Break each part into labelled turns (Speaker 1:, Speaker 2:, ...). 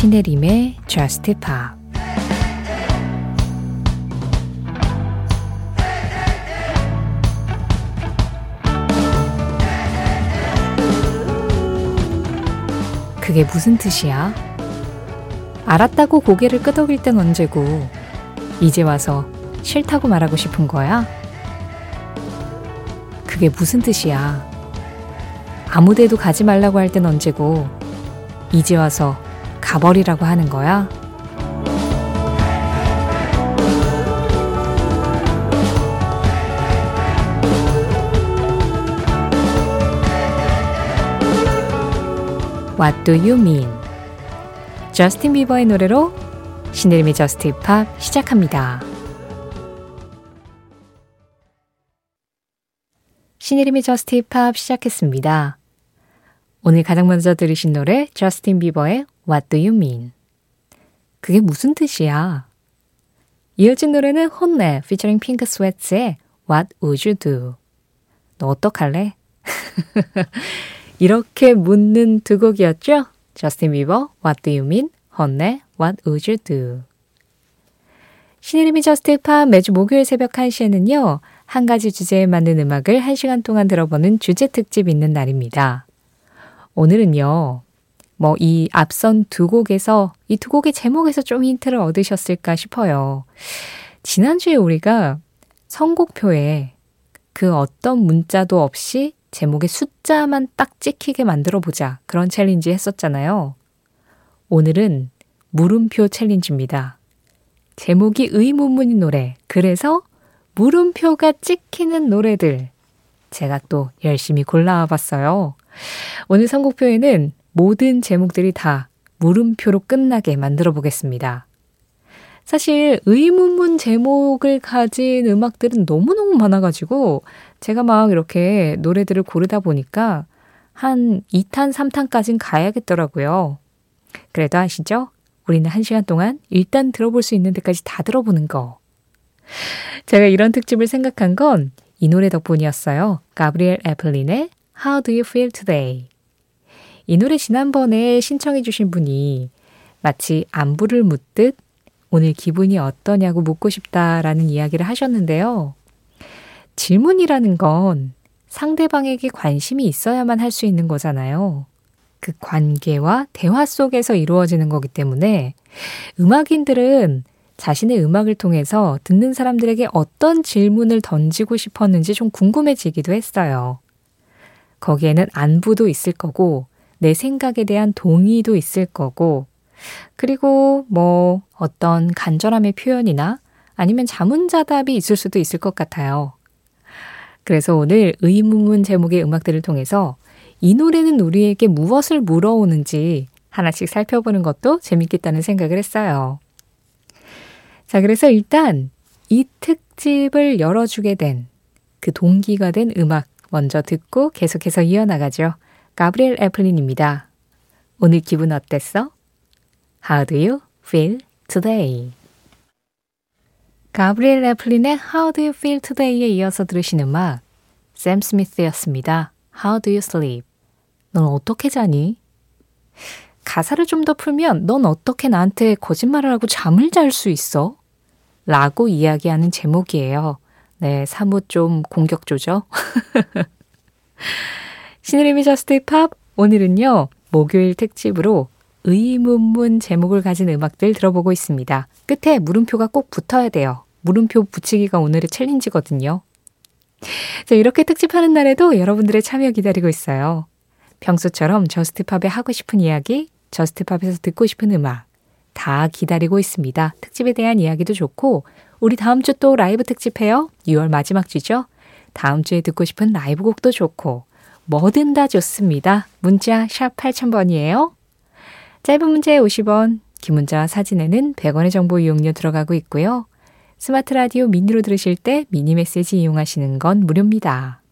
Speaker 1: 신혜림의 Just Pop 그게 무슨 뜻이야? 알았다고 고개를 끄덕일 땐 언제고 이제 와서 싫다고 말하고 싶은 거야? 그게 무슨 뜻이야? 아무 데도 가지 말라고 할 땐 언제고 이제 와서 가버리라고 하는 거야? What do you mean? 저스틴 비버의 노래로 신혜림의 Just Pop 시작합니다. 신혜림의 Just Pop 시작했습니다. 오늘 가장 먼저 들으신 노래 저스틴 비버의 What Do You Mean? 그게 무슨 뜻이야? 이어진 노래는 혼네 featuring 핑크 스웨트의 What Would You Do? 너 어떡할래? 이렇게 묻는 두 곡이었죠? 저스틴 비버 What Do You Mean? 혼네 What Would You Do? 신혜림의 Just Pop 매주 목요일 새벽 1시에는요. 한 가지 주제에 맞는 음악을 1시간 동안 들어보는 주제 특집 있는 날입니다. 오늘은요, 뭐 이 앞선 두 곡에서 이 두 곡의 제목에서 좀 힌트를 얻으셨을까 싶어요. 지난주에 우리가 선곡표에 그 어떤 문자도 없이 제목에 숫자만 딱 찍히게 만들어 보자. 그런 챌린지 했었잖아요. 오늘은 물음표 챌린지입니다. 제목이 의문문인 노래. 그래서 물음표가 찍히는 노래들. 제가 또 열심히 골라와 봤어요. 오늘 선곡표에는 모든 제목들이 다 물음표로 끝나게 만들어 보겠습니다. 사실 의문문 제목을 가진 음악들은 너무너무 많아가지고 제가 막 이렇게 노래들을 고르다 보니까 한 2탄, 3탄까진 가야겠더라고요. 그래도 아시죠? 우리는 한 시간 동안 일단 들어볼 수 있는 데까지 다 들어보는 거. 제가 이런 특집을 생각한 건 이 노래 덕분이었어요. 가브리엘 애플린의 How do you feel today? 이 노래 지난번에 신청해 주신 분이 마치 안부를 묻듯 오늘 기분이 어떠냐고 묻고 싶다라는 이야기를 하셨는데요. 질문이라는 건 상대방에게 관심이 있어야만 할 수 있는 거잖아요. 그 관계와 대화 속에서 이루어지는 거기 때문에 음악인들은 자신의 음악을 통해서 듣는 사람들에게 어떤 질문을 던지고 싶었는지 좀 궁금해지기도 했어요. 거기에는 안부도 있을 거고, 내 생각에 대한 동의도 있을 거고, 그리고 뭐 어떤 간절함의 표현이나 아니면 자문자답이 있을 수도 있을 것 같아요. 그래서 오늘 의문문 제목의 음악들을 통해서 이 노래는 우리에게 무엇을 물어오는지 하나씩 살펴보는 것도 재밌겠다는 생각을 했어요. 자, 그래서 일단 이 특집을 열어주게 된 그 동기가 된 음악 먼저 듣고 계속해서 이어나가죠. 가브리엘 애플린입니다. 오늘 기분 어땠어? How do you feel today? 가브리엘 애플린의 How do you feel today에 이어서 들으신 음악 샘 스미스였습니다. How do you sleep? 넌 어떻게 자니? 가사를 좀 더 풀면 넌 어떻게 나한테 거짓말을 하고 잠을 잘 수 있어? 라고 이야기하는 제목이에요. 네, 사뭇 좀 공격조죠? 신혜림의 Just Pop 오늘은요. 목요일 특집으로 의문문 제목을 가진 음악들 들어보고 있습니다. 끝에 물음표가 꼭 붙어야 돼요. 물음표 붙이기가 오늘의 챌린지거든요. 자, 이렇게 특집하는 날에도 여러분들의 참여 기다리고 있어요. 평소처럼 Just Pop에 하고 싶은 이야기, Just Pop에서 듣고 싶은 음악 다 기다리고 있습니다. 특집에 대한 이야기도 좋고 우리 다음 주 또 라이브 특집해요. 6월 마지막 주죠. 다음 주에 듣고 싶은 라이브 곡도 좋고 뭐든 다 좋습니다. 문자 샵 8000번이에요. 짧은 문자에 50원, 긴 문자와 사진에는 100원의 정보 이용료 들어가고 있고요. 스마트 라디오 미니로 들으실 때 미니 메시지 이용하시는 건 무료입니다.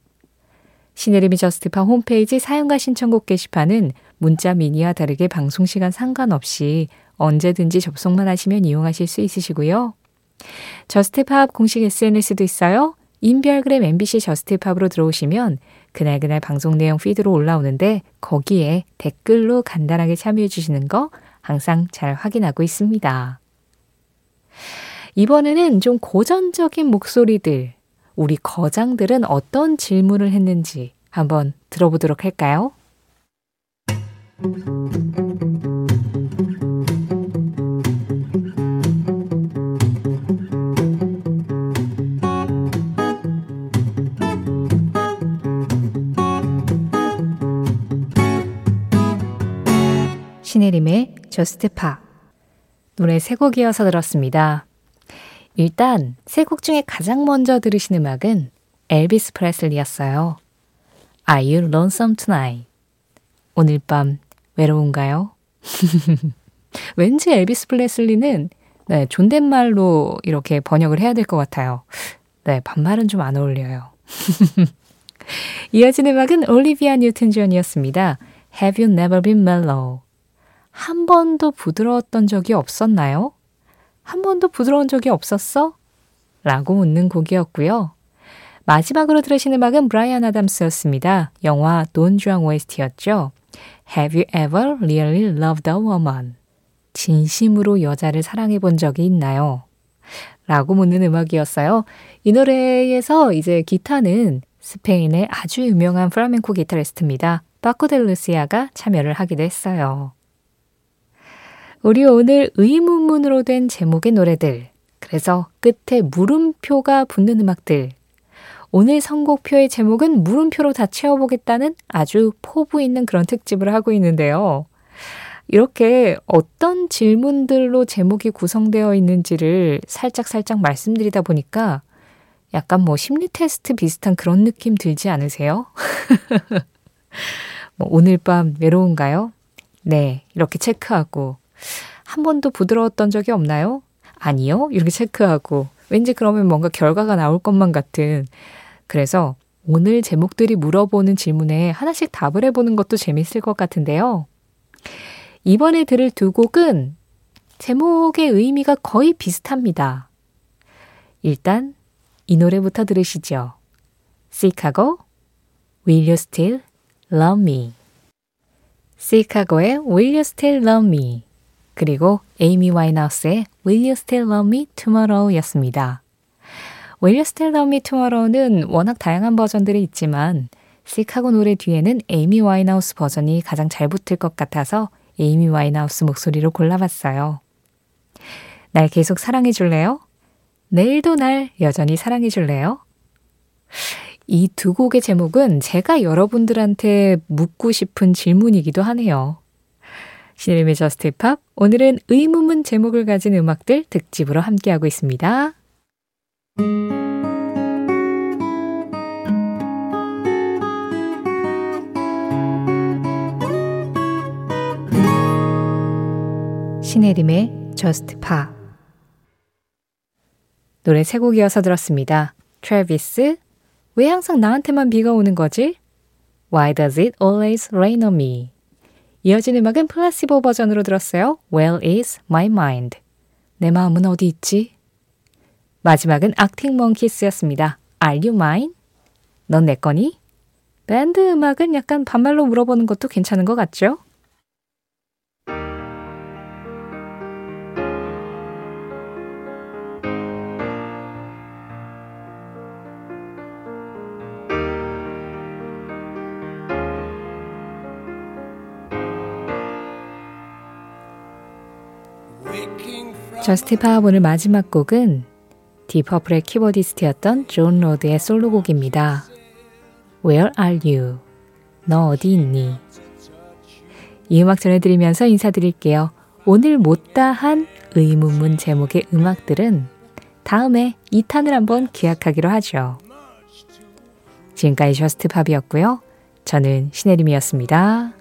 Speaker 1: 신혜림의 Just Pop 홈페이지 사연과 신청곡 게시판은 문자 미니와 다르게 방송 시간 상관없이 언제든지 접속만 하시면 이용하실 수 있으시고요. Just Pop 공식 SNS도 있어요. 인별그램 MBC Just Pop으로 들어오시면 그날그날 방송 내용 피드로 올라오는데 거기에 댓글로 간단하게 참여해 주시는 거 항상 잘 확인하고 있습니다. 이번에는 좀 고전적인 목소리들, 우리 거장들은 어떤 질문을 했는지 한번 들어보도록 할까요? Just Pop 노래 세 곡이어서 들었습니다. 일단 세 곡 중에 가장 먼저 들으신 음악은 엘비스 프레슬리였어요. Are you lonesome tonight? 오늘 밤 외로운가요? 왠지 엘비스 프레슬리는 네, 존댓말로 이렇게 번역을 해야 될 것 같아요. 네, 반말은 좀 안 어울려요. 이어진 음악은 올리비아 뉴튼 존이었습니다. Have you never been mellow? 한 번도 부드러웠던 적이 없었나요? 한 번도 부드러운 적이 없었어? 라고 묻는 곡이었고요. 마지막으로 들으신 음악은 브라이언 아담스였습니다. 영화 돈주앙 OST였죠. Have you ever really loved a woman? 진심으로 여자를 사랑해 본 적이 있나요? 라고 묻는 음악이었어요. 이 노래에서 이제 기타는 스페인의 아주 유명한 플라멩코 기타리스트입니다. 파코 델 루시아가 참여를 하기도 했어요. 우리 오늘 의문문으로 된 제목의 노래들, 그래서 끝에 물음표가 붙는 음악들, 오늘 선곡표의 제목은 물음표로 다 채워보겠다는 아주 포부 있는 그런 특집을 하고 있는데요. 이렇게 어떤 질문들로 제목이 구성되어 있는지를 살짝살짝 말씀드리다 보니까 약간 뭐 심리 테스트 비슷한 그런 느낌 들지 않으세요? 뭐 오늘 밤 외로운가요? 네, 이렇게 체크하고 한 번도 부드러웠던 적이 없나요? 아니요. 이렇게 체크하고 왠지 그러면 뭔가 결과가 나올 것만 같은 그래서 오늘 제목들이 물어보는 질문에 하나씩 답을 해보는 것도 재밌을 것 같은데요. 이번에 들을 두 곡은 제목의 의미가 거의 비슷합니다. 일단 이 노래부터 들으시죠. 시카고, Will You Still Love Me? 시카고의 Will You Still Love Me? 그리고 에이미 와인하우스의 Will You Still Love Me Tomorrow 였습니다. Will You Still Love Me Tomorrow는 워낙 다양한 버전들이 있지만 시카고 노래 뒤에는 에이미 와인하우스 버전이 가장 잘 붙을 것 같아서 에이미 와인하우스 목소리로 골라봤어요. 날 계속 사랑해 줄래요? 내일도 날 여전히 사랑해 줄래요? 이 두 곡의 제목은 제가 여러분들한테 묻고 싶은 질문이기도 하네요. 신일미 저스트 팝 오늘은 의문문 제목을 가진 음악들 특집으로 함께하고 있습니다. 신혜림의 Just Pa 노래 세 곡이어서 들었습니다. 트래비스 왜 항상 나한테만 비가 오는 거지? Why does it always rain on me? 이어진 음악은 플라시보 버전으로 들었어요. Where is my mind? 내 마음은 어디 있지? 마지막은 악틱 몽키스였습니다. Are you mine? 넌 내 거니? 밴드 음악은 약간 반말로 물어보는 것도 괜찮은 것 같죠? Just Pop 오늘 마지막 곡은 딥 퍼플의 키보디스트였던 존 로드의 솔로곡입니다. Where are you? 너 어디 있니? 이 음악 전해드리면서 인사드릴게요. 오늘 못다한 의문문 제목의 음악들은 다음에 2탄을 한번 기약하기로 하죠. 지금까지 Just Pop이었고요. 저는 신혜림이었습니다.